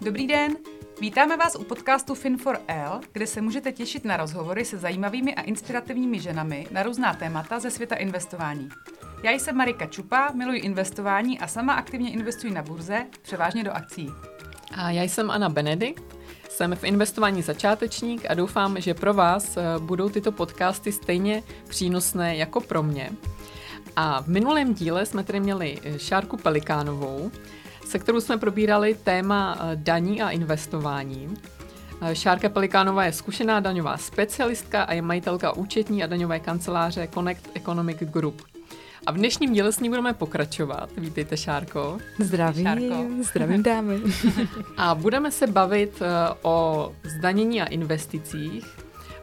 Dobrý den, vítáme vás u podcastu Fin4L, kde se můžete těšit na rozhovory se zajímavými a inspirativními ženami na různá témata ze světa investování. Já jsem Marika Čupa, miluji investování a sama aktivně investuji na burze, převážně do akcí. A já jsem Anna Benedikt, jsem v investování začátečník a doufám, že pro vás eh, budou tyto podcasty stejně přínosné jako pro mě. A v minulém díle jsme tedy měli eh, Šárku Pelikánovou, se kterou jsme probírali téma eh, daní a investování. Eh, Šárka Pelikánová je zkušená daňová specialistka a je majitelka účetní a daňové kanceláře Connect Economic Group. A v dnešním díle s ní budeme pokračovat. Vítejte, Šárko. Zdravím, Šárko. zdravím dámy. a budeme se bavit eh, o zdanění a investicích,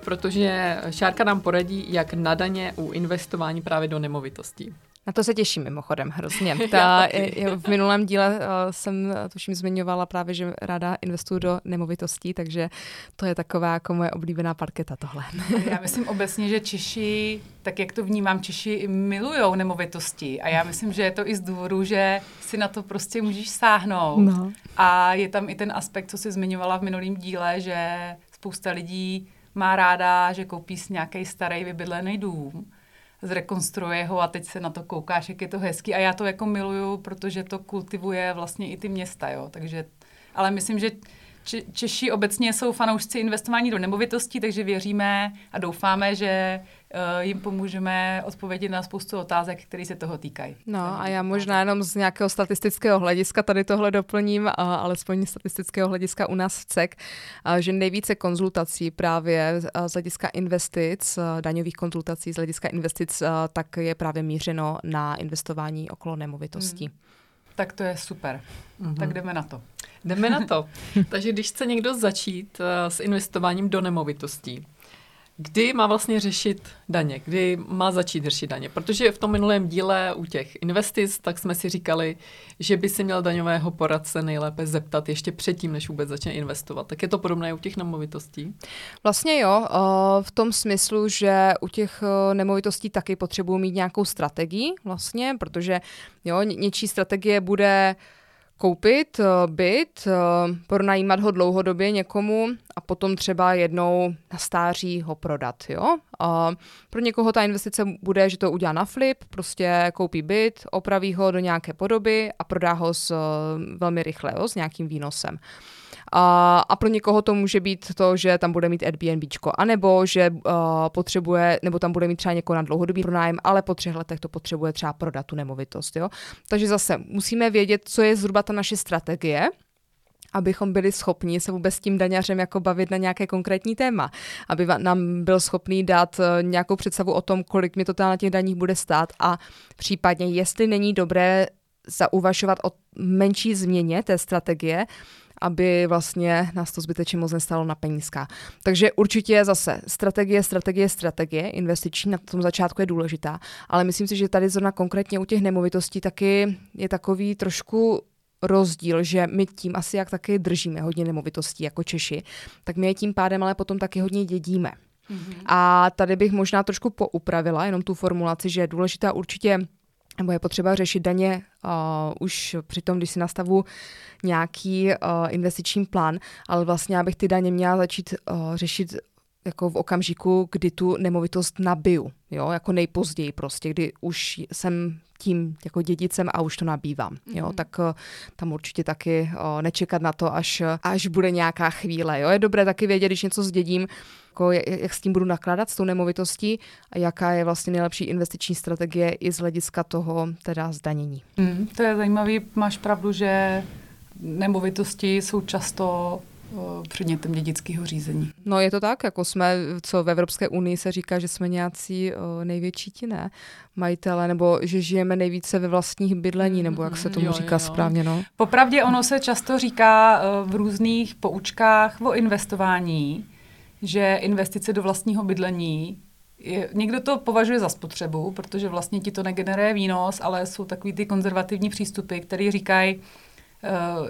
protože Šárka nám poradí, jak na daně u investování právě do nemovitostí. Na to se těším mimochodem hrozně. Ta, v minulém díle uh, jsem tuším zmiňovala právě, že ráda investuju do nemovitostí, takže to je taková jako moje oblíbená parketa tohle. já myslím obecně, že Češi, tak jak to vnímám, Češi milují nemovitosti a já myslím, že je to i z důvodu, že si na to prostě můžeš sáhnout. No. A je tam i ten aspekt, co jsi zmiňovala v minulém díle, že spousta lidí má ráda, že koupí si nějaký starý vybydlený dům zrekonstruuje ho a teď se na to koukáš, jak je to hezký. A já to jako miluju, protože to kultivuje vlastně i ty města, jo. Takže, ale myslím, že Češi obecně jsou fanoušci investování do nemovitostí, takže věříme a doufáme, že jim pomůžeme odpovědět na spoustu otázek, které se toho týkají. No a já možná jenom z nějakého statistického hlediska tady tohle doplním, alespoň statistického hlediska u nás v CEK, že nejvíce konzultací právě z hlediska investic, daňových konzultací z hlediska investic, tak je právě mířeno na investování okolo nemovitostí. Hmm. Tak to je super. Mm-hmm. Tak jdeme na to. Jdeme na to. Takže když chce někdo začít uh, s investováním do nemovitostí, Kdy má vlastně řešit daně? Kdy má začít řešit daně? Protože v tom minulém díle u těch investic, tak jsme si říkali, že by si měl daňového poradce nejlépe zeptat ještě předtím, než vůbec začne investovat. Tak je to podobné u těch nemovitostí? Vlastně jo, v tom smyslu, že u těch nemovitostí taky potřebují mít nějakou strategii vlastně, protože jo, něčí strategie bude koupit eh, byt, eh, pronajímat ho dlouhodobě někomu a potom třeba jednou na stáří ho prodat. Jo? A pro někoho ta investice bude, že to udělá na flip, prostě koupí byt, opraví ho do nějaké podoby a prodá ho s, eh, velmi rychle, jo? s nějakým výnosem. A, a pro někoho to může být to, že tam bude mít Airbnbčko, anebo že uh, potřebuje, nebo tam bude mít třeba někoho na dlouhodobý pronájem, ale po třech letech to potřebuje třeba prodat tu nemovitost. Jo? Takže zase musíme vědět, co je zhruba ta naše strategie, abychom byli schopni se vůbec s tím daňařem jako bavit na nějaké konkrétní téma, aby nám byl schopný dát eh, nějakou představu o tom, kolik mi to na těch daních bude stát a případně, jestli není dobré zauvažovat o menší změně té strategie, aby vlastně nás to zbytečně moc nestalo na penízka. Takže určitě zase strategie, strategie, strategie, investiční na tom začátku je důležitá, ale myslím si, že tady zrovna konkrétně u těch nemovitostí taky je takový trošku rozdíl, že my tím asi jak taky držíme hodně nemovitostí jako Češi, tak my je tím pádem ale potom taky hodně dědíme. Mm-hmm. A tady bych možná trošku poupravila jenom tu formulaci, že je důležitá určitě nebo je potřeba řešit daně uh, už při tom, když si nastavu nějaký uh, investiční plán, ale vlastně abych ty daně měla začít uh, řešit jako v okamžiku, kdy tu nemovitost nabiju, jo, jako nejpozději prostě, kdy už jsem tím jako dědicem a už to nabývám, jo, mm-hmm. tak uh, tam určitě taky uh, nečekat na to, až, až bude nějaká chvíle, jo, je dobré taky vědět, když něco zdědím, jako jak s tím budu nakládat, s tou nemovitostí a jaká je vlastně nejlepší investiční strategie i z hlediska toho teda zdanění. Mm, to je zajímavý, máš pravdu, že nemovitosti jsou často předmětem dědického řízení. No je to tak, jako jsme, co v Evropské unii se říká, že jsme nějací největší ti ne, majitele, nebo že žijeme nejvíce ve vlastních bydlení, nebo jak se tomu jo, říká jo. správně. No. Popravdě ono se často říká v různých poučkách o investování, že investice do vlastního bydlení je, někdo to považuje za spotřebu, protože vlastně ti to negeneruje výnos, ale jsou takový ty konzervativní přístupy, které říkají, uh,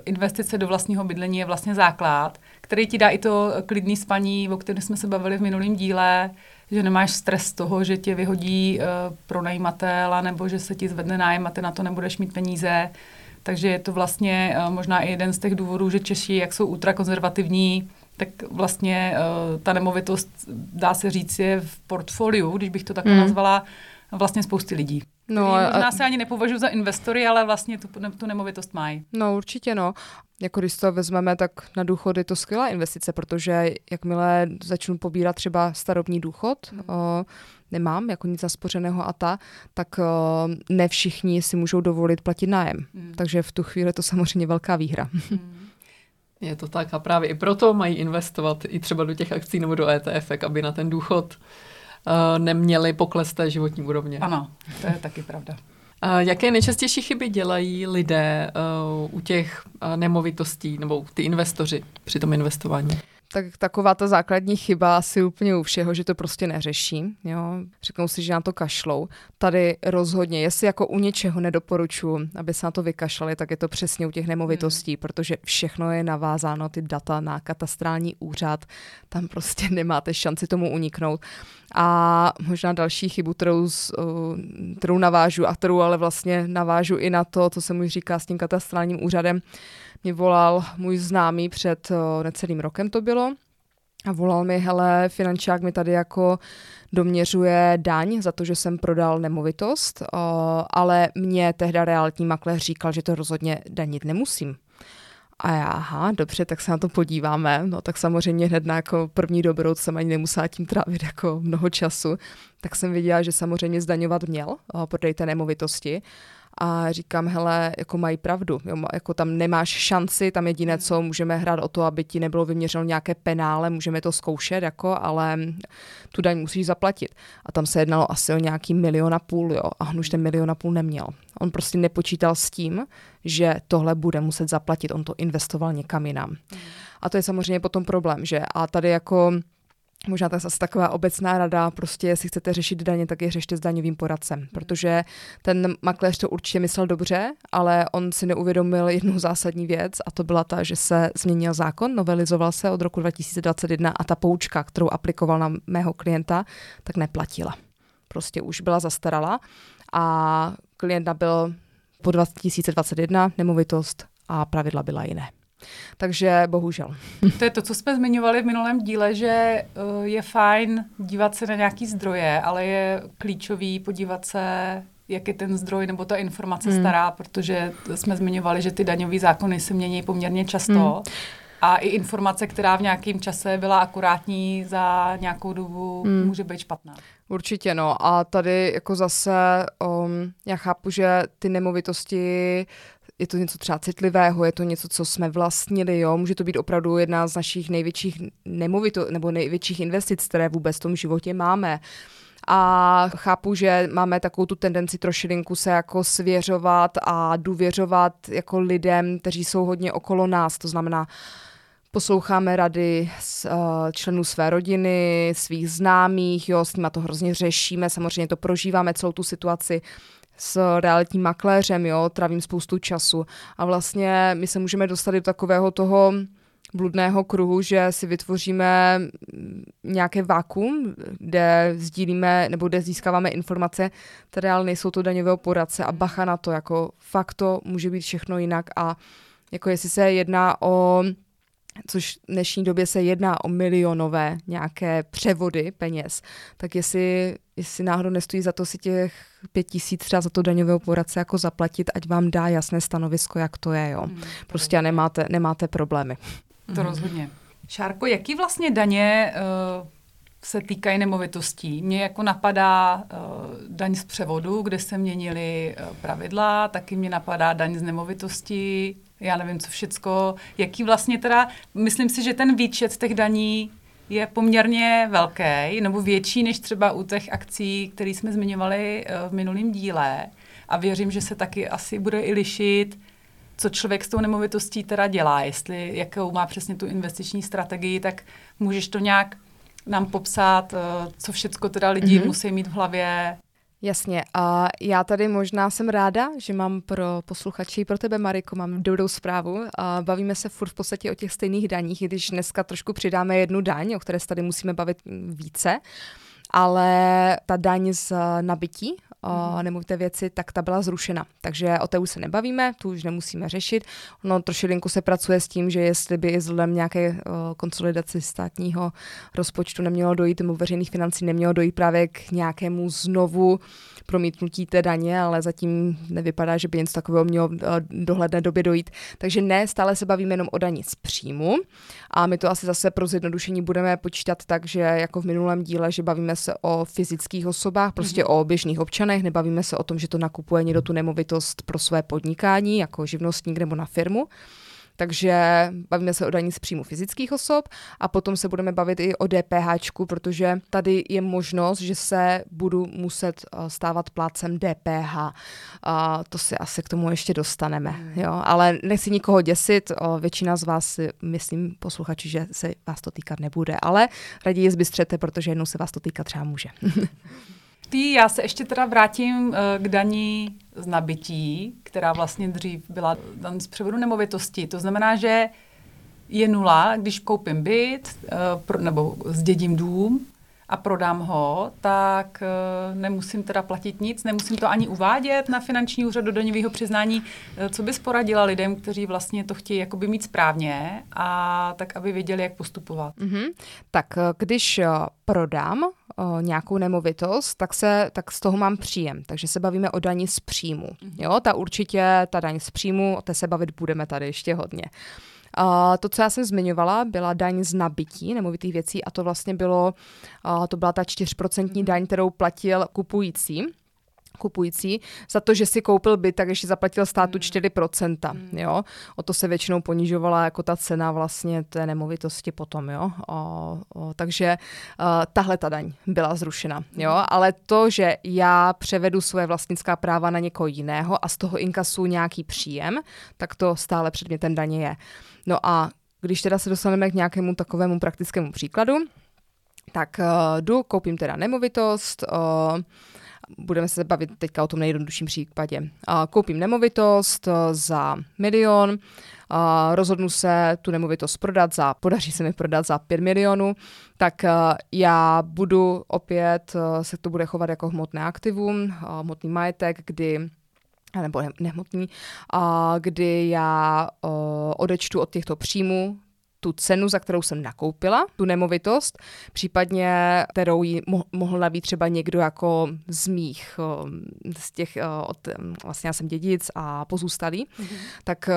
investice do vlastního bydlení je vlastně základ, který ti dá i to klidný spaní, o kterém jsme se bavili v minulém díle, že nemáš stres z toho, že tě vyhodí uh, pronajímatel, nebo že se ti zvedne nájem a ty na to nebudeš mít peníze. Takže je to vlastně uh, možná i jeden z těch důvodů, že Češi, jak jsou ultrakonzervativní, tak vlastně uh, ta nemovitost, dá se říct, je v portfoliu, když bych to tak mm. nazvala, vlastně spousty lidí. No, a, možná se ani nepovažuji za investory, ale vlastně tu, tu nemovitost mají. No určitě no. Jako když to vezmeme, tak na důchod je to skvělá investice, protože jakmile začnu pobírat třeba starobní důchod, mm. o, nemám jako nic zaspořeného a ta, tak o, ne všichni si můžou dovolit platit nájem. Mm. Takže v tu chvíli je to samozřejmě velká výhra. Mm. Je to tak a právě i proto mají investovat i třeba do těch akcí nebo do ETF, aby na ten důchod uh, neměli pokles té životní úrovně. Ano, to je taky pravda. Uh, jaké nejčastější chyby dělají lidé uh, u těch uh, nemovitostí nebo ty investoři při tom investování? Tak taková ta základní chyba asi úplně u všeho, že to prostě neřeší. Jo? Řeknou si, že na to kašlou. Tady rozhodně, jestli jako u něčeho nedoporučuji, aby se na to vykašlali, tak je to přesně u těch nemovitostí, hmm. protože všechno je navázáno, ty data na katastrální úřad, tam prostě nemáte šanci tomu uniknout. A možná další chybu, kterou, kterou navážu a kterou ale vlastně navážu i na to, co se mu říká s tím katastrálním úřadem, mě volal můj známý před necelým rokem to bylo a volal mi, hele, finančák mi tady jako doměřuje daň za to, že jsem prodal nemovitost, ale mě tehda realitní makléř říkal, že to rozhodně danit nemusím. A já, aha, dobře, tak se na to podíváme. No tak samozřejmě hned na jako první dobrou, jsem ani nemusela tím trávit jako mnoho času, tak jsem viděla, že samozřejmě zdaňovat měl prodej té nemovitosti a říkám, hele, jako mají pravdu, jo, jako tam nemáš šanci, tam jediné, co můžeme hrát o to, aby ti nebylo vyměřeno nějaké penále, můžeme to zkoušet, jako, ale tu daň musíš zaplatit. A tam se jednalo asi o nějaký milion a půl, jo, a on už ten milion a půl neměl. On prostě nepočítal s tím, že tohle bude muset zaplatit, on to investoval někam jinam. A to je samozřejmě potom problém, že a tady jako Možná to je zase taková obecná rada, prostě jestli chcete řešit daně, tak je řešte s daňovým poradcem, protože ten makléř to určitě myslel dobře, ale on si neuvědomil jednu zásadní věc a to byla ta, že se změnil zákon, novelizoval se od roku 2021 a ta poučka, kterou aplikoval na mého klienta, tak neplatila. Prostě už byla zastarala a klient nabyl po 2021 nemovitost a pravidla byla jiné. Takže bohužel. To je to, co jsme zmiňovali v minulém díle, že eh, je fajn dívat se na nějaký zdroje, ale je klíčový podívat se, jak je ten zdroj nebo ta informace hmm. stará, protože jsme zmiňovali, že ty daňové zákony se mění poměrně často. Hmm. A i informace, která v nějakém čase byla akurátní za nějakou dobu, hmm. může být špatná. Určitě, no. A tady jako zase um, já chápu, že ty nemovitosti je to něco třeba citlivého, je to něco, co jsme vlastnili, jo, může to být opravdu jedna z našich největších nemovito, nebo největších investic, které vůbec v tom životě máme. A chápu, že máme takovou tu tendenci trošilinku se jako svěřovat a důvěřovat jako lidem, kteří jsou hodně okolo nás, to znamená, posloucháme rady uh, členů své rodiny, svých známých, jo, s nimi to hrozně řešíme, samozřejmě to prožíváme celou tu situaci s realitním makléřem, jo, travím spoustu času. A vlastně my se můžeme dostat do takového toho bludného kruhu, že si vytvoříme nějaké vákum, kde sdílíme nebo kde získáváme informace, které ale nejsou to daňového poradce a bacha na to, jako fakt to může být všechno jinak. A jako jestli se jedná o což v dnešní době se jedná o milionové nějaké převody peněz, tak jestli, jestli náhodou nestojí za to si těch pět tisíc třeba za to daňového poradce jako zaplatit, ať vám dá jasné stanovisko, jak to je, jo. Hmm, prostě a nemáte, nemáte problémy. To hmm. rozhodně. Šárko, jaký vlastně daně uh, se týkají nemovitostí? Mně jako napadá uh, daň z převodu, kde se měnily uh, pravidla, taky mě napadá daň z nemovitostí, já nevím, co všecko, jaký vlastně teda, myslím si, že ten výčet těch daní je poměrně velký, nebo větší než třeba u těch akcí, které jsme zmiňovali eh, v minulém díle. A věřím, že se taky asi bude i lišit, co člověk s tou nemovitostí teda dělá, jestli jakou má přesně tu investiční strategii, tak můžeš to nějak nám popsat, eh, co všecko teda lidi mm-hmm. musí mít v hlavě, Jasně, a já tady možná jsem ráda, že mám pro posluchači, pro tebe, Mariko, mám dobrou zprávu. A bavíme se furt v podstatě o těch stejných daních, i když dneska trošku přidáme jednu daň, o které se tady musíme bavit více ale ta daň z nabití mm. nemovité věci, tak ta byla zrušena. Takže o té už se nebavíme, tu už nemusíme řešit. No trošilinku se pracuje s tím, že jestli by vzhledem nějaké uh, konsolidaci státního rozpočtu nemělo dojít, nebo veřejných financí nemělo dojít právě k nějakému znovu promítnutí té daně, ale zatím nevypadá, že by něco takového mělo uh, dohledné době dojít. Takže ne, stále se bavíme jenom o daní z příjmu. A my to asi zase pro zjednodušení budeme počítat tak, že jako v minulém díle, že bavíme se o fyzických osobách, prostě mm-hmm. o běžných občanech, nebavíme se o tom, že to nakupuje někdo tu nemovitost pro své podnikání, jako živnostník nebo na firmu. Takže bavíme se o daní z příjmu fyzických osob a potom se budeme bavit i o DPH, protože tady je možnost, že se budu muset eh, stávat plácem DPH. A to si asi k tomu ještě dostaneme. Hmm. Jo? Ale nechci nikoho děsit, většina z vás, myslím, posluchači, že se vás to týkat nebude, ale raději zbystřete, protože jednou se vás to týkat třeba může. Ty, já se ještě teda vrátím uh, k daní z nabití, která vlastně dřív byla daň z převodu nemovitosti. To znamená, že je nula, když koupím byt pro, nebo zdědím dům a prodám ho, tak uh, nemusím teda platit nic, nemusím to ani uvádět na finanční úřad do daňového přiznání. Uh, co bys poradila lidem, kteří vlastně to chtějí jakoby mít správně a tak, aby věděli, jak postupovat? Mm-hmm. Tak když prodám o, nějakou nemovitost, tak, se, tak z toho mám příjem. Takže se bavíme o daní z příjmu. Mm-hmm. Jo, ta určitě, ta daň z příjmu, o té se bavit budeme tady ještě hodně. Uh, to, co já jsem zmiňovala, byla daň z nabití nemovitých věcí a to vlastně bylo, uh, to byla ta 4% mhm. daň, kterou platil kupující kupující za to, že si koupil byt, tak ještě zaplatil státu 4%. Mm. Jo? O to se většinou ponižovala jako ta cena vlastně té nemovitosti potom. Jo? O, o, takže uh, tahle ta daň byla zrušena. Jo? Mm. Ale to, že já převedu svoje vlastnická práva na někoho jiného a z toho inkasu nějaký příjem, tak to stále předmětem daně je. No a když teda se dostaneme k nějakému takovému praktickému příkladu, tak uh, jdu, koupím teda nemovitost, uh, budeme se bavit teďka o tom nejjednodušším případě. Koupím nemovitost za milion, rozhodnu se tu nemovitost prodat za, podaří se mi prodat za 5 milionů, tak já budu opět, se to bude chovat jako hmotné aktivum, hmotný majetek, kdy nebo nehmotný, kdy já odečtu od těchto příjmů tu cenu, za kterou jsem nakoupila tu nemovitost, případně kterou jí mohl nabít třeba někdo jako z mých, z těch, od, vlastně já jsem dědic a pozůstalý, mm-hmm. tak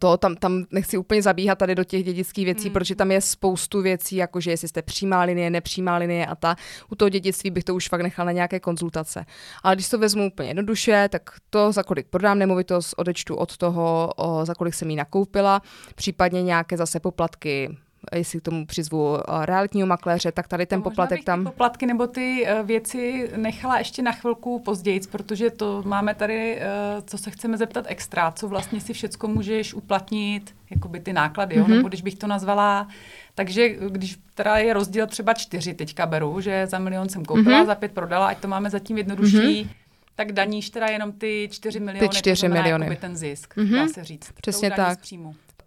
to, tam, tam nechci úplně zabíhat tady do těch dědických věcí, mm. protože tam je spoustu věcí, jakože jestli jste přímá linie, nepřímá linie a ta. U toho dědictví bych to už fakt nechala na nějaké konzultace. Ale když to vezmu úplně jednoduše, tak to, za kolik prodám nemovitost, odečtu od toho, o, za kolik jsem ji nakoupila, případně nějaké zase poplatky jestli k tomu přizvu eh, realitního makléře, tak tady ten no, poplatek tam... Ty poplatky nebo ty uh, věci nechala ještě na chvilku později, protože to máme tady, uh, co se chceme zeptat extra, co vlastně si všecko můžeš uplatnit, jakoby ty náklady, mm-hmm. jo? Mhm. nebo když bych to nazvala takže když teda je rozdíl třeba čtyři, teďka beru, že za milion jsem koupila, mm-hmm. za pět prodala, ať to máme zatím jednodušší, mm-hmm. tak daníš teda jenom ty čtyři miliony, ty čtyři miliony. ten zisk, mm-hmm. dá se říct. Přesně tak.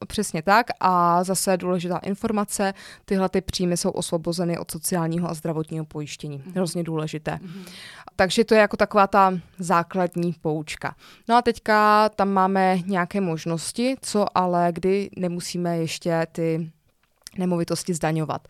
Přesně tak a zase důležitá informace, tyhle ty příjmy jsou osvobozeny od sociálního a zdravotního pojištění. Mm-hmm. Hrozně důležité. Mm-hmm. Takže to je jako taková ta základní poučka. No a teďka tam máme nějaké možnosti, co ale kdy nemusíme ještě ty nemovitosti zdaňovat.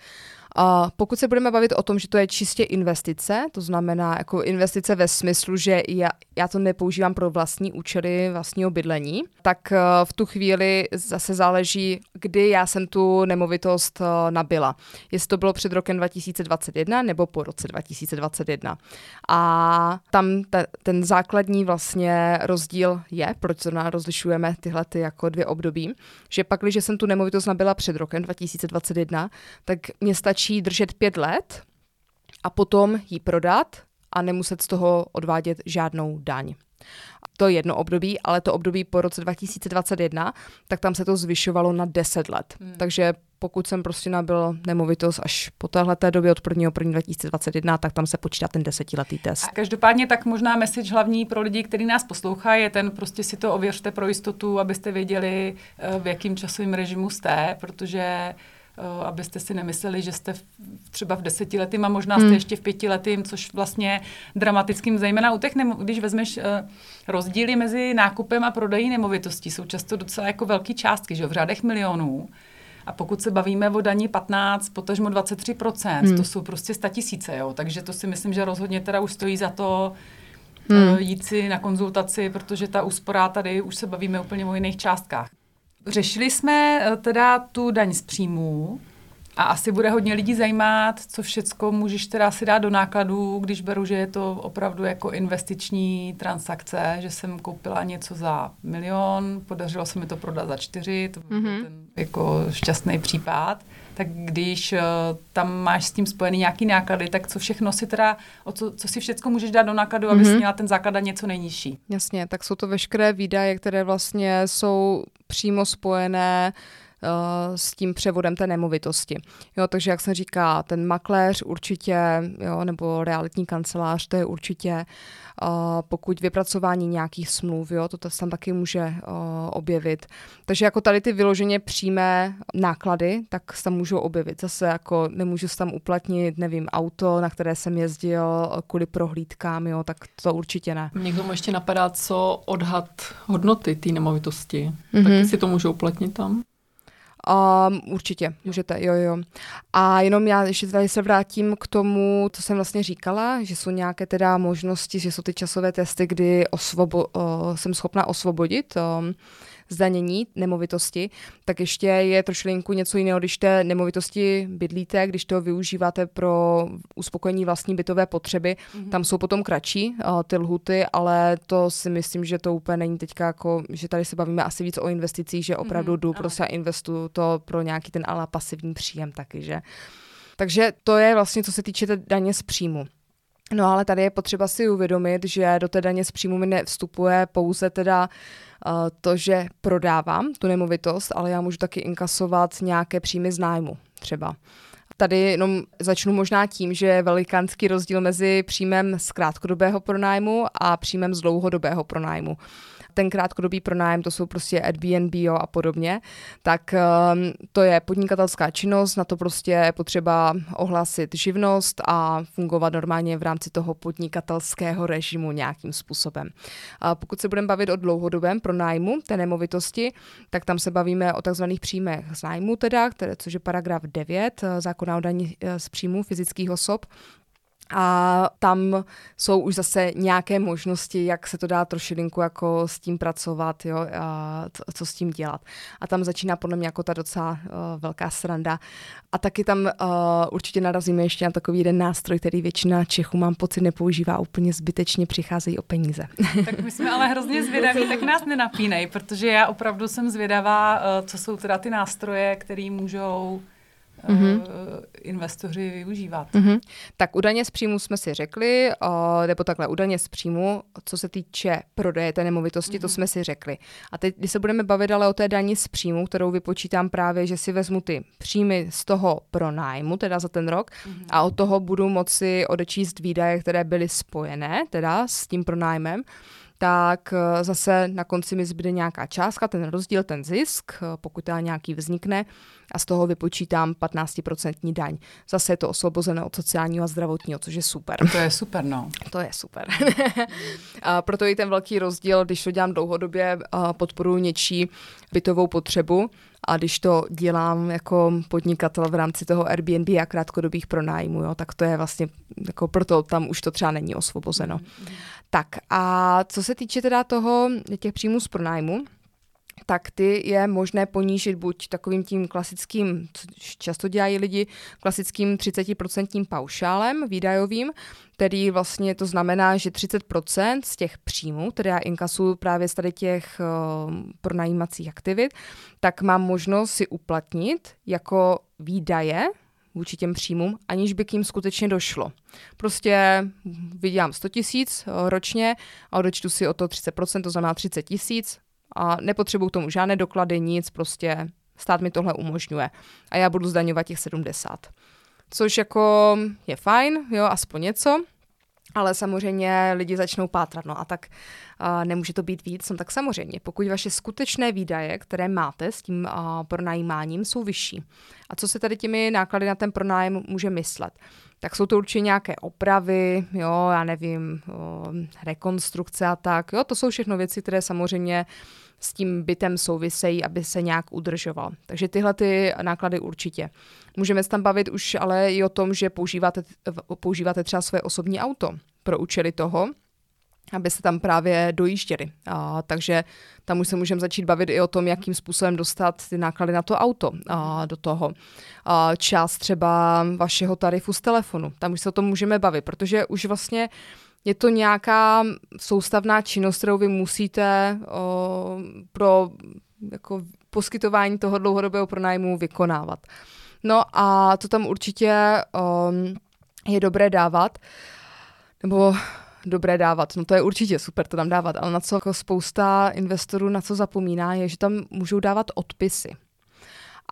A pokud se budeme bavit o tom, že to je čistě investice, to znamená jako investice ve smyslu, že já, já to nepoužívám pro vlastní účely vlastního bydlení, tak eh, v tu chvíli zase záleží, kdy já jsem tu nemovitost eh, nabila. Jestli to bylo před rokem 2021 nebo po roce 2021. A tam te, ten základní vlastně rozdíl je, proč zrovna rozlišujeme tyhle ty jako dvě období, že pak, když jsem tu nemovitost nabila před rokem 2021, tak mě stačí stačí držet pět let a potom ji prodat a nemuset z toho odvádět žádnou daň. To je jedno období, ale to období po roce 2021, tak tam se to zvyšovalo na 10 let. Hmm. Takže pokud jsem prostě nabil nemovitost až po téhle době od 1. 1. 2021, tak tam se počítá ten desetiletý test. A každopádně tak možná message hlavní pro lidi, kteří nás poslouchají, je ten prostě si to ověřte pro jistotu, abyste věděli, eh, v jakém časovém režimu jste, protože abyste si nemysleli, že jste třeba v desetiletým a možná jste hmm. ještě v pětiletým, což vlastně dramatickým, zejména u těch, nemo, když vezmeš uh, rozdíly mezi nákupem a prodejí nemovitostí, jsou často docela jako velké částky, že v řádech milionů. A pokud se bavíme o daní 15, potažmo 23%, hmm. to jsou prostě tisíce, jo. Takže to si myslím, že rozhodně teda už stojí za to hmm. jít si na konzultaci, protože ta úspora tady už se bavíme úplně o jiných částkách. Řešili jsme eh, teda tu daň z příjmů a asi bude hodně lidí zajímat, co všecko můžeš teda si dát do nákladů, když beru, že je to opravdu jako investiční transakce, že jsem koupila něco za milion, podařilo se mi to prodat za čtyři, to byl mm-hmm. ten jako šťastný případ. Tak když uh, tam máš s tím spojený nějaký náklady, tak co všechno si teda, o co, co si všechno můžeš dát do nákladu, mm-hmm. abys měla ten základ něco nejnižší? Jasně, tak jsou to veškeré výdaje, které vlastně jsou přímo spojené uh, s tím převodem té nemovitosti. Jo, takže jak se říká, ten makléř určitě, jo, nebo realitní kancelář, to je určitě, uh, pokud vypracování nějakých smluv, jo, to tam taky může uh, objevit. Takže jako tady ty vyloženě přímé náklady, tak se tam můžou objevit. Zase jako nemůžu se tam uplatnit, nevím, auto, na které jsem jezdil kvůli prohlídkám, jo, tak to určitě ne. Mě k tomu ještě napadá, co odhad hodnoty té nemovitosti. Mm-hmm. Taky si to můžou uplatnit tam? Um, určitě, můžete, jo, jo. A jenom já ještě tady se vrátím k tomu, co jsem vlastně říkala, že jsou nějaké teda možnosti, že jsou ty časové testy, kdy osvobo, uh, jsem schopna osvobodit um, zdanění nemovitosti, tak ještě je trošku něco jiného, když té nemovitosti bydlíte, když to využíváte pro uspokojení vlastní bytové potřeby, mm-hmm. tam jsou potom kratší uh, ty lhuty, ale to si myslím, že to úplně není teďka jako, že tady se bavíme asi víc o investicích, že opravdu mm-hmm. jdu prostě a investuju to pro nějaký ten ale pasivní příjem taky, že. Takže to je vlastně, co se týče té daně z příjmu. No ale tady je potřeba si uvědomit, že do té daně z příjmu mi nevstupuje pouze teda uh, to, že prodávám tu nemovitost, ale já můžu taky inkasovat nějaké příjmy z nájmu třeba. Tady jenom začnu možná tím, že je velikánský rozdíl mezi příjmem z krátkodobého pronájmu a příjmem z dlouhodobého pronájmu ten krátkodobý pronájem, to jsou prostě Airbnb jo, a podobně, tak um, to je podnikatelská činnost, na to prostě je potřeba ohlásit živnost a fungovat normálně v rámci toho podnikatelského režimu nějakým způsobem. A pokud se budeme bavit o dlouhodobém pronájmu té nemovitosti, tak tam se bavíme o takzvaných příjmech z nájmu, teda, které, což je paragraf 9 eh, zákona o daní eh, z příjmu fyzických osob, a tam jsou už zase nějaké možnosti, jak se to dá trošilinku jako s tím pracovat, jo, a co s tím dělat. A tam začíná podle mě jako ta docela uh, velká sranda. A taky tam uh, určitě narazíme ještě na takový jeden nástroj, který většina Čechů, mám pocit, nepoužívá úplně zbytečně, přicházejí o peníze. Tak my jsme ale hrozně zvědaví, tak nás nenapínej, protože já opravdu jsem zvědavá, uh, co jsou teda ty nástroje, které můžou mm-hmm. investoři využívat. Mm-hmm. Tak údajně z příjmu jsme si řekli, uh, nebo takhle údajně z příjmu, co se týče prodeje té nemovitosti, mm-hmm. to mhm. jsme si řekli. A teď, když se budeme bavit ale o té daní z příjmu, kterou vypočítám právě, že si vezmu ty příjmy z toho pronájmu, teda za ten rok, mm-hmm. a od toho budu moci odečíst výdaje, které byly spojené, teda s tím pronájmem, tak eh, zase na konci mi zbyde nějaká částka, ten rozdíl, ten zisk, eh, pokud teda nějaký vznikne, a z toho vypočítám 15% daň. Zase je to osvobozené od sociálního a zdravotního, což je super. To je super, no. To je super. a proto i ten velký rozdíl, když to dělám dlouhodobě, podporuji něčí bytovou potřebu, a když to dělám jako podnikatel v rámci toho Airbnb a krátkodobých pronájmů, jo, tak to je vlastně, jako proto tam už to třeba není osvobozeno. Mm-hmm. Tak a co se týče teda toho, těch příjmů z pronájmu, tak ty je možné ponížit buď takovým tím klasickým, co často dělají lidi, klasickým 30% paušálem výdajovým, který vlastně to znamená, že 30% z těch příjmů, které já inkasuju právě z tady těch uh, pronajímacích aktivit, tak mám možnost si uplatnit jako výdaje vůči těm příjmům, aniž by k ním skutečně došlo. Prostě vydělám 100 tisíc eh, ročně a odečtu si o to 30%, to znamená 30 tisíc, a nepotřebuju k tomu žádné doklady, nic, prostě stát mi tohle umožňuje. A já budu zdaňovat těch 70. Což jako je fajn, jo, aspoň něco. Ale samozřejmě lidi začnou pátrat, no a tak uh, nemůže to být víc, no tak samozřejmě, pokud vaše skutečné výdaje, které máte s tím uh, pronajímáním, jsou vyšší. A co se tady těmi náklady na ten pronájem může myslet? Tak jsou to určitě nějaké opravy, jo, já nevím, o, rekonstrukce a tak, jo, to jsou všechno věci, které samozřejmě s tím bytem souvisejí, aby se nějak udržoval. Takže tyhle ty náklady určitě. Můžeme se tam bavit už ale i o tom, že používáte, používáte třeba své osobní auto pro účely toho, aby se tam právě dojížděli. A, takže tam už se můžeme začít bavit i o tom, jakým způsobem dostat ty náklady na to auto a, do toho. A, část třeba vašeho tarifu z telefonu. Tam už se o tom můžeme bavit, protože už vlastně je to nějaká soustavná činnost, kterou vy musíte o, pro jako poskytování toho dlouhodobého pronájmu vykonávat. No a to tam určitě um, je dobré dávat, nebo dobré dávat. No to je určitě super to tam dávat, ale na co jako spousta investorů na co zapomíná, je, že tam můžou dávat odpisy.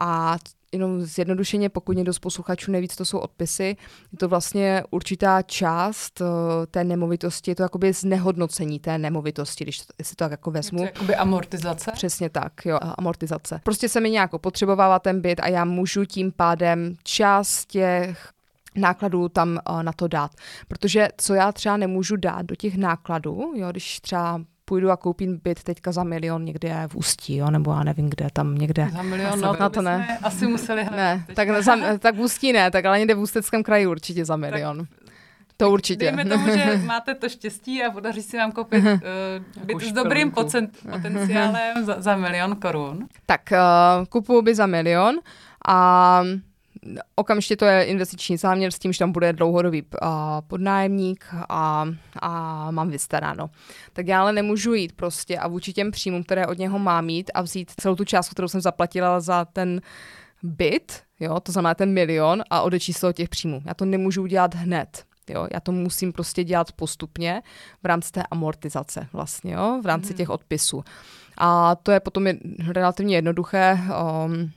A jenom zjednodušeně, pokud někdo z posluchačů neví, co to jsou odpisy, je to vlastně určitá část uh, té nemovitosti, je to jakoby znehodnocení té nemovitosti, když si to tak jako vezmu. Je to jakoby amortizace? Přesně tak, jo, amortizace. Prostě se mi nějak potřebovává ten byt a já můžu tím pádem část těch nákladů tam uh, na to dát. Protože co já třeba nemůžu dát do těch nákladů, jo, když třeba půjdu a koupím byt teďka za milion někde v Ústí, jo, nebo já nevím kde, tam někde. Za milion, no, na to ne. Asi museli hledat. Ne, tak, za, tak v Ústí ne, tak ale někde v Ústeckém kraji určitě za milion. Tak, to určitě. Dejme tomu, že máte to štěstí a podaří si vám koupit uh, byt s dobrým potenciálem za, za milion korun. Tak uh, kupuju by za milion a okamžitě to je investiční záměr s tím, že tam bude dlouhodobý uh, podnájemník a, a mám vystaráno. Tak já ale nemůžu jít prostě a vůči těm příjmům, které od něho mám mít a vzít celou tu částku, kterou jsem zaplatila za ten byt, jo, to znamená ten milion a odečíst těch příjmů. Já to nemůžu udělat hned. Jo, já to musím prostě dělat postupně v rámci té amortizace vlastně, jo, v rámci hmm. těch odpisů. A to je potom relativně jednoduché. Um,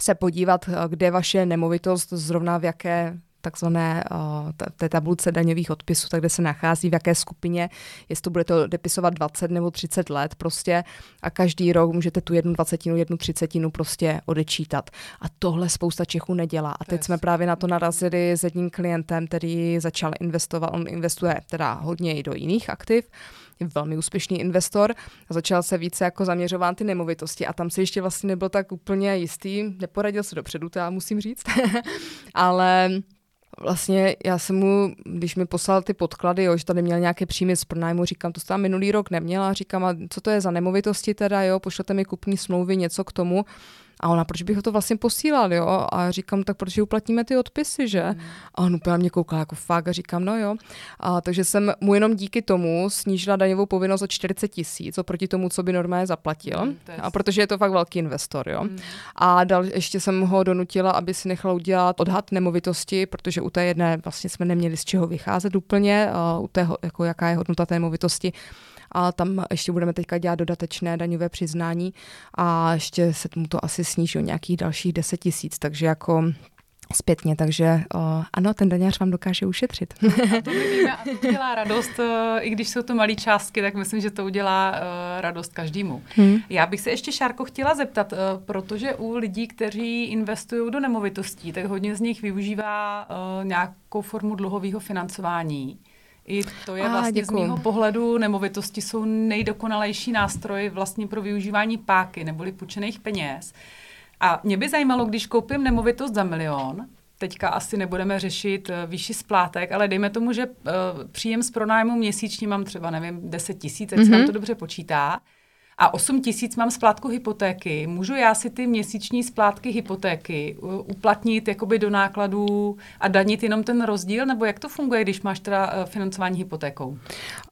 se podívat, eh, kde vaše nemovitost zrovna v jaké takzvané uh, té tabulce daňových odpisů, tak kde se nachází, v jaké skupině, jestli to bude to depisovat 20 nebo 30 let prostě a každý rok můžete tu jednu dvacetinu, jednu třicetinu prostě odečítat. A tohle spousta Čechů nedělá. A teď jsme právě na to narazili s jedním klientem, který začal investovat, on investuje teda hodně i do jiných aktiv, je velmi úspěšný investor a začal se více jako zaměřovat ty nemovitosti a tam se ještě vlastně nebyl tak úplně jistý, neporadil se dopředu, to já musím říct, ale vlastně já jsem mu, když mi poslal ty podklady, jo, že tady měl nějaké příjmy z pronájmu, říkám, to tam minulý rok neměla, říkám, a co to je za nemovitosti teda, jo, pošlete mi kupní smlouvy, něco k tomu. A ona, proč bych ho to vlastně posílal, jo? A říkám, tak proč uplatníme ty odpisy, že? Mm. A on úplně mě koukal jako fakt a říkám, no jo. A, takže jsem mu jenom díky tomu snížila daňovou povinnost o 40 tisíc oproti tomu, co by normálně zaplatil. Mm, a protože je to fakt velký investor, jo. Mm. A dal, ještě jsem ho donutila, aby si nechal udělat odhad nemovitosti, protože u té jedné vlastně jsme neměli z čeho vycházet úplně, uh, u té, jako jaká je hodnota té nemovitosti a tam ještě budeme teďka dělat dodatečné daňové přiznání a ještě se mu to asi sníží o nějakých dalších 10 tisíc, takže jako zpětně, takže o, ano, ten daňář vám dokáže ušetřit. A to víme, a to udělá radost, e, i když jsou to malé částky, tak myslím, že to udělá uh, radost každému. Hmm. Já bych se ještě, Šárko, chtěla zeptat, uh, protože u lidí, kteří investují do nemovitostí, tak hodně z nich využívá uh, nějakou formu dluhového financování. I to je vlastně děkuju. z mého pohledu nemovitosti jsou nejdokonalejší nástroj vlastně pro využívání páky neboli půjčených peněz. A mě by zajímalo, když koupím nemovitost za milion, teďka asi nebudeme řešit uh, výši splátek, ale dejme tomu, že uh, příjem z pronájmu měsíčně mám třeba, nevím, 10 tisíc, ať mm-hmm. se nám mhm. to dobře počítá a 8 tisíc mám splátku hypotéky, můžu já si ty měsíční splátky hypotéky uplatnit jakoby do nákladů a danit jenom ten rozdíl, nebo jak to funguje, když máš teda eh, financování hypotékou?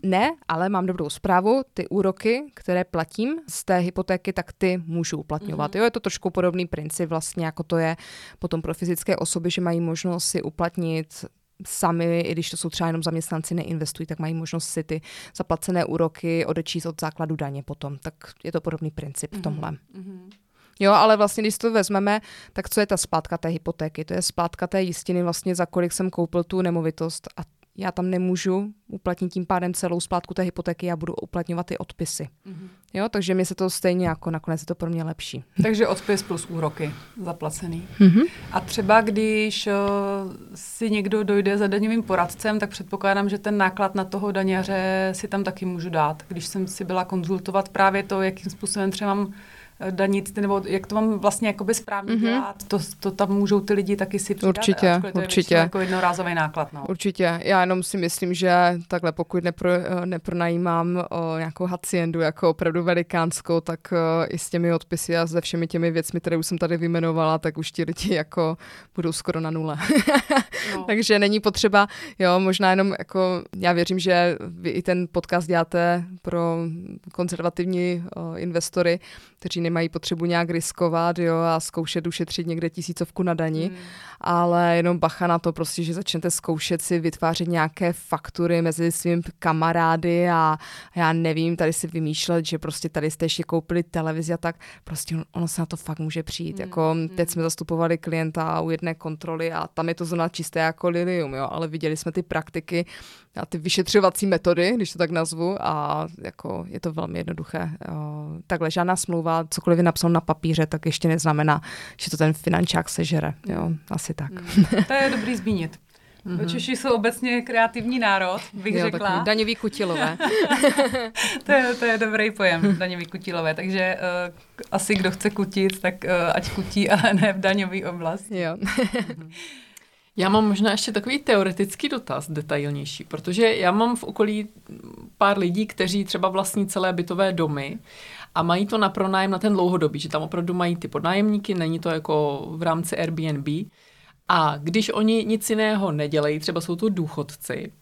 Ne, ale mám dobrou zprávu, ty úroky, které platím z té hypotéky, tak ty můžu uplatňovat. Mm-hmm. Jo, je to trošku podobný princip vlastně, jako to je potom pro fyzické osoby, že mají možnost si uplatnit sami, i když to jsou třeba jenom zaměstnanci, neinvestují, tak mají možnost si ty zaplacené úroky odečíst od základu daně potom. Tak je to podobný princip v mhm, tomhle. Mm-hmm. Jo, ale vlastně, když to vezmeme, tak co je ta splátka té hypotéky? To je splátka té jistiny, vlastně za kolik jsem koupil tu nemovitost a já tam nemůžu uplatnit tím pádem celou splátku té hypotéky, já budu uplatňovat ty odpisy. Mm-hmm. Jo, takže mi se to stejně jako nakonec je to pro mě lepší. Takže odpis plus úroky zaplacený. Mm-hmm. A třeba když uh, si někdo dojde za daňovým poradcem, tak předpokládám, že ten náklad na toho daňaře si tam taky můžu dát. Když jsem si byla konzultovat právě to, jakým způsobem třeba mám danit, nebo jak to mám vlastně jakoby správně mm-hmm. dělat, to, to tam můžou ty lidi taky si přidat. Určitě, to určitě. Je jako jednorázový náklad. No. Určitě. Já jenom si myslím, že takhle pokud nepro, nepronajímám o, nějakou haciendu jako opravdu velikánskou, tak o, i s těmi odpisy a se všemi těmi věcmi, které už jsem tady vyjmenovala, tak už ti lidi jako budou skoro na nule. no. Takže není potřeba, jo, možná jenom jako, já věřím, že vy i ten podcast děláte pro konzervativní o, investory, kteří nemají potřebu nějak riskovat jo, a zkoušet ušetřit někde tisícovku na dani, hmm. ale jenom bacha na to prostě, že začnete zkoušet si vytvářet nějaké faktury mezi svými kamarády a já nevím, tady si vymýšlet, že prostě tady jste ještě koupili televizi a tak, prostě ono se na to fakt může přijít. Hmm. Jako hmm. teď jsme zastupovali klienta u jedné kontroly a tam je to zóna čisté jako lilium, jo, ale viděli jsme ty praktiky, a ty vyšetřovací metody, když to tak nazvu, a jako je to velmi jednoduché. Takhle žádná smlouva, cokoliv je napsáno na papíře, tak ještě neznamená, že to ten finančák sežere. Jo, asi tak. Mm. To je dobrý zmínit. Mm-hmm. Češi jsou obecně kreativní národ, bych jo, řekla. Daňový kutilové. to, je, to je dobrý pojem, daňový kutilové. Takže uh, asi kdo chce kutit, tak uh, ať kutí, ale ne v daňové oblasti. Jo. mm-hmm. Já mám možná ještě takový teoretický dotaz, detailnější, protože já mám v okolí pár lidí, kteří třeba vlastní celé bytové domy a mají to na pronájem na ten dlouhodobý, že tam opravdu mají ty podnájemníky, není to jako v rámci Airbnb. A když oni nic jiného nedělají, třeba jsou to důchodci,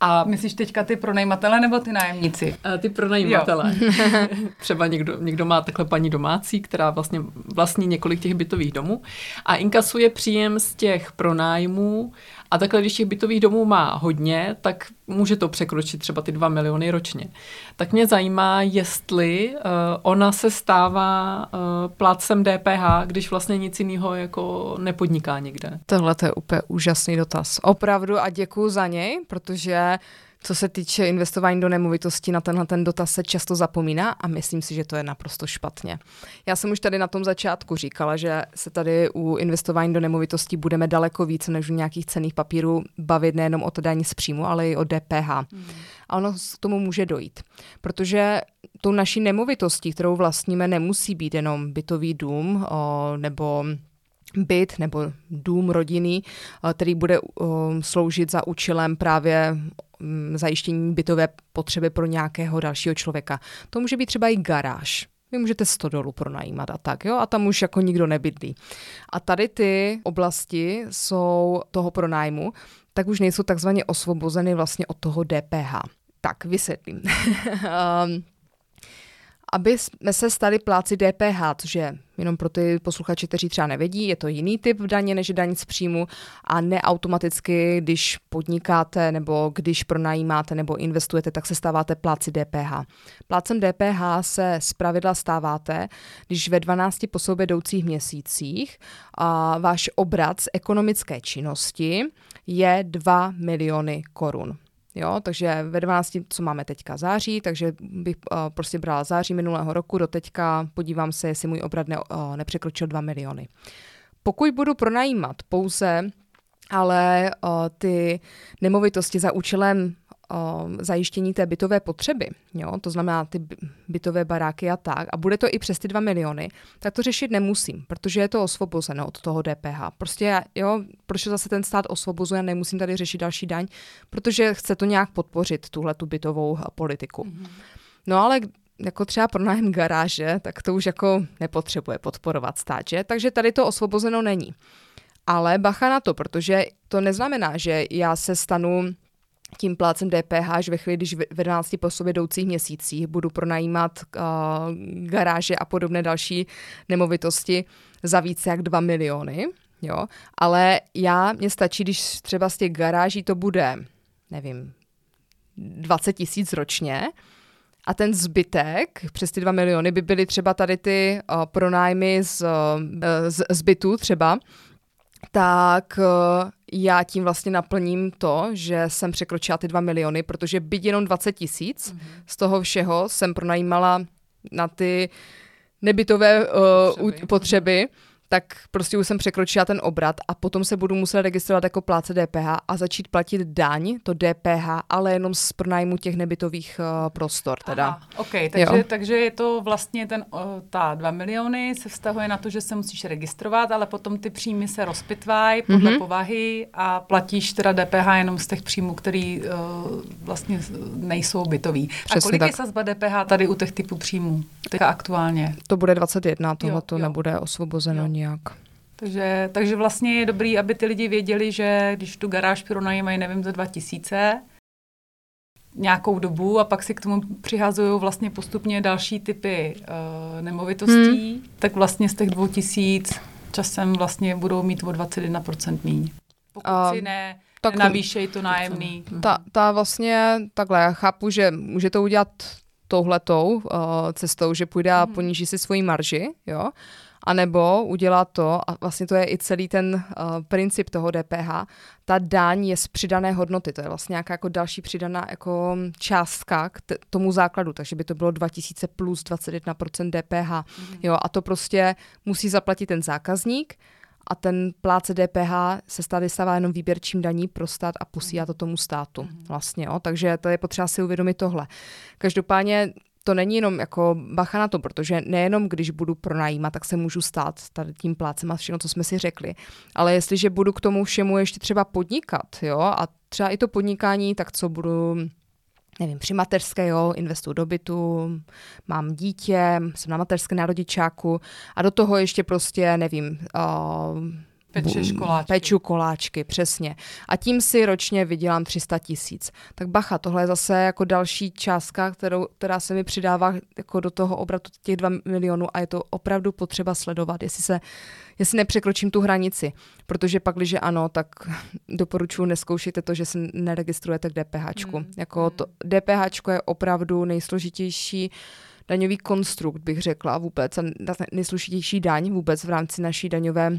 a myslíš teďka ty pronajímatele nebo ty nájemníci? A ty pronajímatele. Třeba někdo, někdo má takhle paní domácí, která vlastně vlastní několik těch bytových domů a inkasuje příjem z těch pronájmů a takhle, když těch bytových domů má hodně, tak může to překročit třeba ty 2 miliony ročně. Tak mě zajímá, jestli uh, ona se stává uh, plátcem DPH, když vlastně nic jiného jako nepodniká nikde. Tohle to je úplně úžasný dotaz. Opravdu a děkuji za něj, protože co se týče investování do nemovitostí, na tenhle ten dotaz se často zapomíná a myslím si, že to je naprosto špatně. Já jsem už tady na tom začátku říkala, že se tady u investování do nemovitostí budeme daleko více než u nějakých cených papírů bavit nejenom o daní z příjmu, ale i o DPH. Hmm. A ono k tomu může dojít. Protože tou naší nemovitostí, kterou vlastníme, nemusí být jenom bytový dům o, nebo byt nebo dům rodinný, který bude sloužit za účelem právě Mm, zajištění bytové potřeby pro nějakého dalšího člověka. To může být třeba i garáž. Vy můžete stodolu pronajímat a tak, jo, a tam už jako nikdo nebydlí. A tady ty oblasti jsou toho pronájmu, tak už nejsou takzvaně osvobozeny vlastně od toho DPH. Tak, vysvětlím. aby jsme se stali pláci DPH, což je jenom pro ty posluchače, kteří třeba nevědí, je to jiný typ daně než daň z příjmu a neautomaticky, když podnikáte nebo když pronajímáte nebo investujete, tak se stáváte pláci DPH. Plácem DPH se zpravidla stáváte, když ve 12 po sobě jdoucích měsících a váš obrat z ekonomické činnosti je 2 miliony korun. Jo, takže ve 12, co máme teďka září, takže bych uh, prostě brala září minulého roku do teďka, podívám se, jestli můj obrat ne, uh, nepřekročil 2 miliony. Pokud budu pronajímat pouze ale uh, ty nemovitosti za účelem zajištění té bytové potřeby, jo, to znamená ty bytové baráky a tak, a bude to i přes ty 2 miliony, tak to řešit nemusím, protože je to osvobozeno od toho DPH. Prostě, jo, proč zase ten stát osvobozuje, nemusím tady řešit další daň, protože chce to nějak podpořit, tuhle tu bytovou politiku. Mm-hmm. No ale jako třeba pro nájem garáže, tak to už jako nepotřebuje podporovat stát, že? Takže tady to osvobozeno není. Ale bacha na to, protože to neznamená, že já se stanu tím plácem DPH, že ve chvíli, když ve 12 po sobě jdoucích měsících budu pronajímat uh, garáže a podobné další nemovitosti za více jak 2 miliony, jo, ale já, mě stačí, když třeba z těch garáží to bude, nevím, 20 tisíc ročně, a ten zbytek, přes ty 2 miliony, by byly třeba tady ty uh, pronájmy z, uh, z, z bytu třeba, tak uh, já tím vlastně naplním to, že jsem překročila ty dva miliony, protože byť jenom 20 tisíc, mm-hmm. z toho všeho jsem pronajímala na ty nebytové uh, potřeby. potřeby tak prostě už jsem překročila ten obrat a potom se budu muset registrovat jako pláce DPH a začít platit daň, to DPH, ale jenom z pronájmu těch nebytových uh, prostor. Teda. Aha, OK, takže, takže je to vlastně ten, uh, ta 2 miliony se vztahuje na to, že se musíš registrovat, ale potom ty příjmy se rozpitvají podle mm-hmm. povahy a platíš teda DPH jenom z těch příjmů, který uh, vlastně nejsou bytový. Přesně a kolik tak. je sazba DPH tady u těch typů příjmů? Teďka aktuálně. To bude 21, tohle to nebude osvobozeno jo. Nějak. Takže, takže vlastně je dobrý, aby ty lidi věděli, že když tu garáž pronajímají, nevím, za 2000, nějakou dobu a pak si k tomu přihazují vlastně postupně další typy uh, nemovitostí, hmm. tak vlastně z těch 2000 časem vlastně budou mít o 21% míň. Pokud uh, si ne, tak navýšej to nájemný. Ta, ta vlastně, takhle, já chápu, že může to udělat touhletou uh, cestou, že půjde a hmm. poníží si svoji marži, jo, a nebo udělá to, a vlastně to je i celý ten uh, princip toho DPH, ta daň je z přidané hodnoty, to je vlastně nějaká jako další přidaná jako částka k t- tomu základu, takže by to bylo 2000 plus 21% DPH. Mm. Jo, a to prostě musí zaplatit ten zákazník, a ten pláce DPH se stále stává jenom výběrčím daní pro stát a posílá to tomu státu. Mm. Vlastně, jo. Takže to je potřeba si uvědomit tohle. Každopádně to není jenom jako bacha na to, protože nejenom když budu pronajímat, tak se můžu stát tady tím plácem a všechno, co jsme si řekli, ale jestliže budu k tomu všemu ještě třeba podnikat, jo, a třeba i to podnikání, tak co budu nevím, při mateřské, jo, investuju do bytu, mám dítě, jsem na mateřské národičáku a do toho ještě prostě, nevím, uh, Pečeš koláčky. Peču koláčky, přesně. A tím si ročně vydělám 300 tisíc. Tak bacha, tohle je zase jako další částka, kterou, která se mi přidává jako do toho obratu těch 2 milionů a je to opravdu potřeba sledovat, jestli se jestli nepřekročím tu hranici. Protože pak, když ano, tak doporučuji neskoušejte to, že se neregistrujete k DPH. Mm. Jako to, DPH je opravdu nejsložitější daňový konstrukt, bych řekla vůbec, a nejsložitější daň vůbec v rámci naší daňové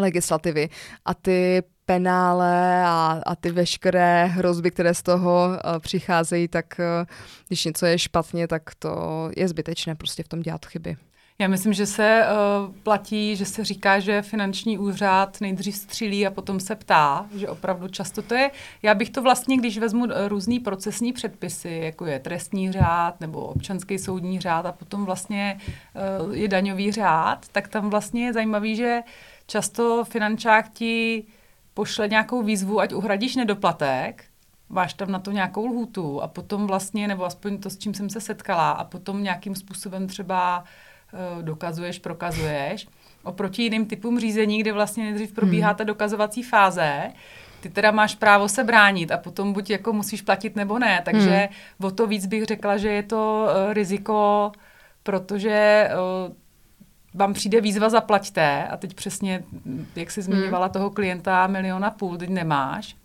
legislativy a ty penále a, a ty veškeré hrozby, které z toho uh, přicházejí, tak uh, když něco je špatně, tak to je zbytečné prostě v tom dělat chyby. Já myslím, že se uh, platí, že se říká, že finanční úřad nejdřív střílí a potom se ptá, že opravdu často to je. Já bych to vlastně, když vezmu různý procesní předpisy, jako je trestní řád nebo občanský soudní řád a potom vlastně uh, je daňový řád, tak tam vlastně je zajímavý, že uh, často finančák ti pošle nějakou výzvu, ať uhradíš nedoplatek, máš tam na to nějakou lhutu a potom vlastně, nebo aspoň to, s čím jsem se setkala, a potom nějakým způsobem třeba uh, dokazuješ, prokazuješ. Oproti jiným typům řízení, kde vlastně nejdřív probíhá hmm. ta dokazovací fáze, ty teda máš právo se bránit a potom buď jako musíš platit nebo ne. Takže hmm. o to víc bych řekla, že je to uh, riziko, protože uh, vám přijde výzva zaplaťte a teď přesně, jak jsi zmiňovala hmm. toho klienta miliona půl, teď nemáš.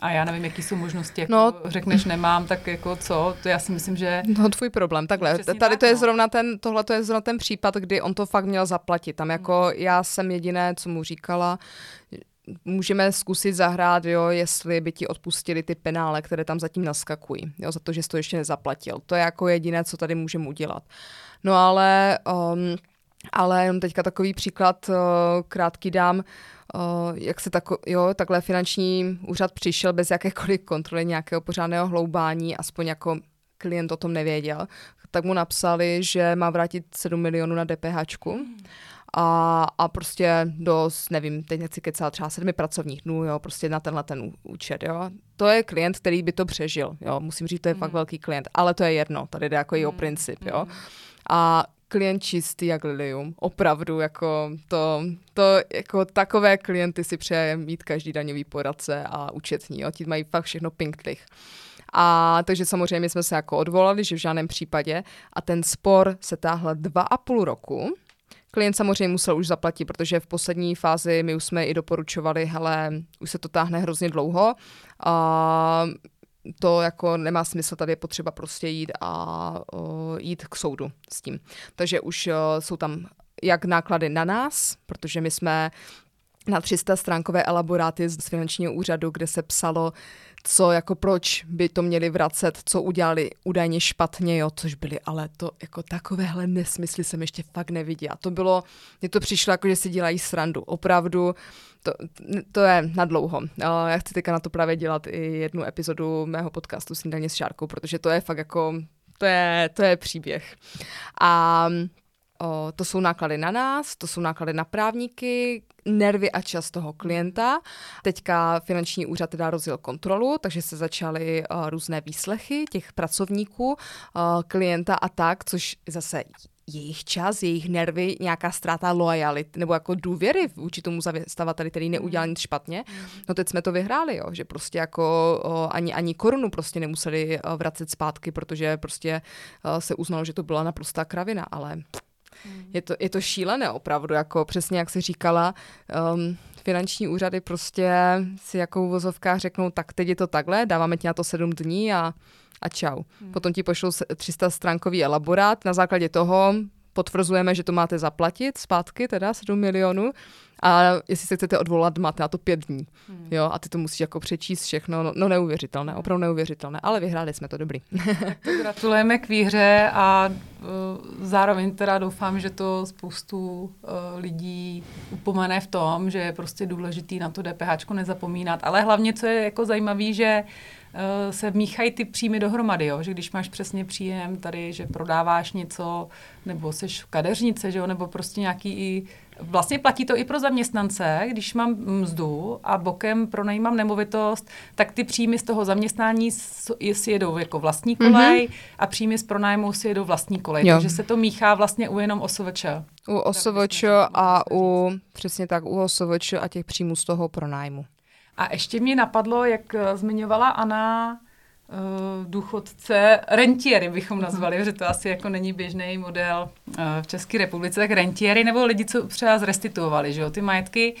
A já nevím, jaký jsou možnosti, jako no, řekneš nemám, tak jako co, to já si myslím, že... No tvůj problém, takhle, tady tak, to je no. zrovna ten, tohle to je zrovna ten případ, kdy on to fakt měl zaplatit. Tam jako hmm. já jsem jediné, co mu říkala, můžeme zkusit zahrát, jo, jestli by ti odpustili ty penále, které tam zatím naskakují, jo, za to, že jsi to ještě nezaplatil. To je jako jediné, co tady můžeme udělat. No ale um, ale jenom teďka takový příklad uh, krátký dám, uh, jak se tako, jo, takhle finanční úřad přišel bez jakékoliv kontroly nějakého pořádného hloubání, aspoň jako klient o tom nevěděl, tak mu napsali, že má vrátit 7 milionů na DPH. A, a prostě do, nevím, teď nechci kecat, třeba sedmi pracovních dnů, jo, prostě na tenhle ten účet, jo. To je klient, který by to přežil, jo, musím říct, to je mm. fakt velký klient, ale to je jedno, tady jde jako mm. i o princip, jo. Mm. A klient čistý jak lilium. Opravdu, jako to, to jako takové klienty si přeje mít každý daňový poradce a účetní. Jo. Ti mají fakt všechno pinktlich. A takže samozřejmě jsme se jako odvolali, že v žádném případě. A ten spor se táhl dva a půl roku. Klient samozřejmě musel už zaplatit, protože v poslední fázi my už jsme i doporučovali, hele, už se to táhne hrozně dlouho. A to jako nemá smysl, tady je potřeba prostě jít a uh, jít k soudu s tím. Takže už uh, jsou tam jak náklady na nás, protože my jsme na 300 stránkové elaboráty z finančního úřadu, kde se psalo, co jako proč by to měli vracet, co udělali údajně špatně, jo, což byly, ale to jako takovéhle nesmysly jsem ještě fakt neviděla. To bylo, mně to přišlo jako, že si dělají srandu. Opravdu, to, to je na dlouho. Já chci teďka na to právě dělat i jednu epizodu mého podcastu Snídaně s Šárkou, protože to je fakt jako, to je, to je příběh. A O, to jsou náklady na nás, to jsou náklady na právníky, nervy a čas toho klienta. Teďka finanční úřad teda rozjel kontrolu, takže se začaly uh, různé výslechy těch pracovníků, uh, klienta a tak, což zase jejich čas, jejich nervy, nějaká ztráta lojality nebo jako důvěry vůči tomu zavěstavateli, který neudělal nic špatně. No teď jsme to vyhráli, jo, že prostě jako o, ani, ani korunu prostě nemuseli vracet zpátky, protože prostě o, se uznalo, že to byla naprostá kravina, ale Hmm. Je, to, je to šílené opravdu, jako přesně jak si říkala, um, finanční úřady prostě si jako v vozovkách řeknou, tak teď je to takhle, dáváme ti na to sedm dní a, a čau. Hmm. Potom ti pošlou 300 stránkový elaborát, na základě toho potvrzujeme, že to máte zaplatit zpátky, teda 7 milionů a jestli se chcete odvolat, máte na to pět dní. Hmm. Jo, a ty to musíš jako přečíst všechno. No, no neuvěřitelné, opravdu neuvěřitelné, ale vyhráli jsme to dobrý. tak to gratulujeme k výhře a uh, zároveň teda doufám, že to spoustu uh, lidí upomene v tom, že je prostě důležitý na to DPH nezapomínat. Ale hlavně, co je jako zajímavé, že uh, se míchají ty příjmy dohromady, jo? že když máš přesně příjem tady, že prodáváš něco, nebo jsi kadeřnice, že jo? nebo prostě nějaký i Vlastně platí to i pro zaměstnance, když mám mzdu a bokem pronajímám nemovitost, tak ty příjmy z toho zaměstnání si jedou jako vlastní kolej mm-hmm. a příjmy z pronájmu si jedou vlastní kolej. Jo. Takže se to míchá vlastně u jenom OSVČ. U OSVČ a u, přesně tak, u OSVČ a těch příjmů z toho pronájmu. A ještě mě napadlo, jak eh, zmiňovala Anna, důchodce, rentiery bychom mhm. nazvali, že to asi jako není běžný model uh, v České republice, tak rentiery nebo lidi, co třeba zrestituovali, že jo, ty majetky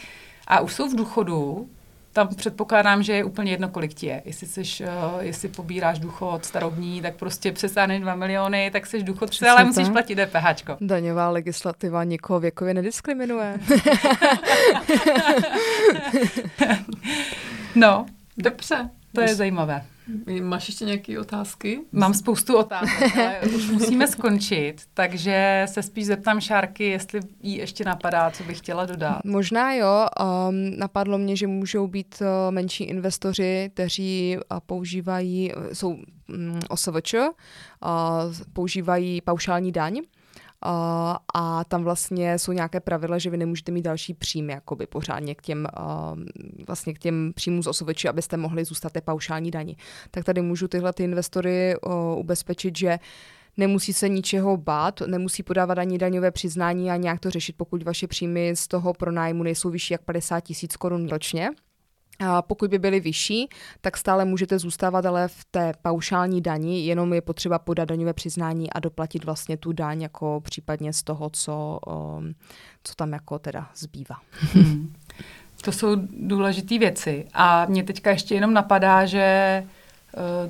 a už jsou v důchodu, tam předpokládám, že je úplně jedno, kolik ti je. Jestli, jsi, uh, jestli pobíráš důchod starobní, tak prostě přesáhneš 2 miliony, tak jsi důchodce, ale musíš tak. platit DPH. Daňová legislativa nikoho věkově nediskriminuje. no, dobře, to je zajímavé. Máš ještě nějaké otázky? Mám spoustu otázek, ale už musíme skončit, takže se spíš zeptám Šárky, jestli jí ještě napadá, co bych chtěla dodat. Možná jo, um, napadlo mě, že můžou být uh, menší investoři, kteří uh, používají, uh, jsou um, OSVČ, uh, používají paušální daň, a tam vlastně jsou nějaké pravidla, že vy nemůžete mít další příjmy jakoby pořádně k těm, vlastně k těm příjmům z osoveči, abyste mohli zůstat té paušální daní. Tak tady můžu tyhle ty investory ubezpečit, že nemusí se ničeho bát, nemusí podávat ani daňové přiznání a nějak to řešit, pokud vaše příjmy z toho pronájmu nejsou vyšší jak 50 tisíc korun ročně. A pokud by byly vyšší, tak stále můžete zůstávat ale v té paušální dani, jenom je potřeba podat daňové přiznání a doplatit vlastně tu daň jako případně z toho, co, um, co tam jako teda zbývá. Hmm. To jsou důležité věci. A mě teďka ještě jenom napadá, že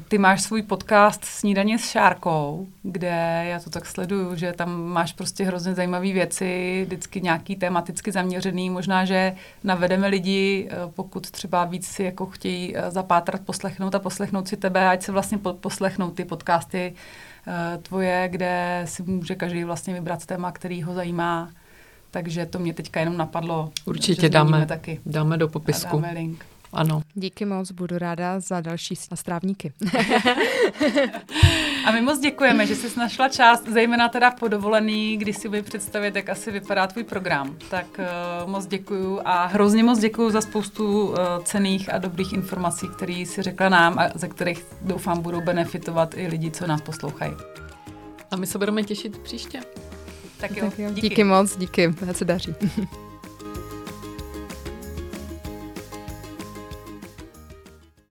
ty máš svůj podcast Snídaně s Šárkou, kde já to tak sleduju, že tam máš prostě hrozně zajímavé věci, vždycky nějaký tematicky zaměřený. Možná, že navedeme lidi, eh, pokud třeba víc si jako chtějí eh, zapátrat, poslechnout a poslechnout si tebe, ať se vlastně poslechnou ty podcasty tvoje, kde si může každý vlastně vybrat téma, který ho zajímá. Takže to mě teďka jenom napadlo. Určitě dáme, taky. dáme do popisku. A dáme link. Ano. Díky moc, budu ráda za další strávníky. a my moc děkujeme, že jsi našla část, zejména teda po dovolený, kdy si bude představit, jak asi vypadá tvůj program. Tak uh, moc děkuju a hrozně moc děkuju za spoustu uh, cených a dobrých informací, které si řekla nám a ze kterých doufám budou benefitovat i lidi, co nás poslouchají. A my se budeme těšit příště. Tak jo, tak jo. Díky. díky moc, díky, ať se daří.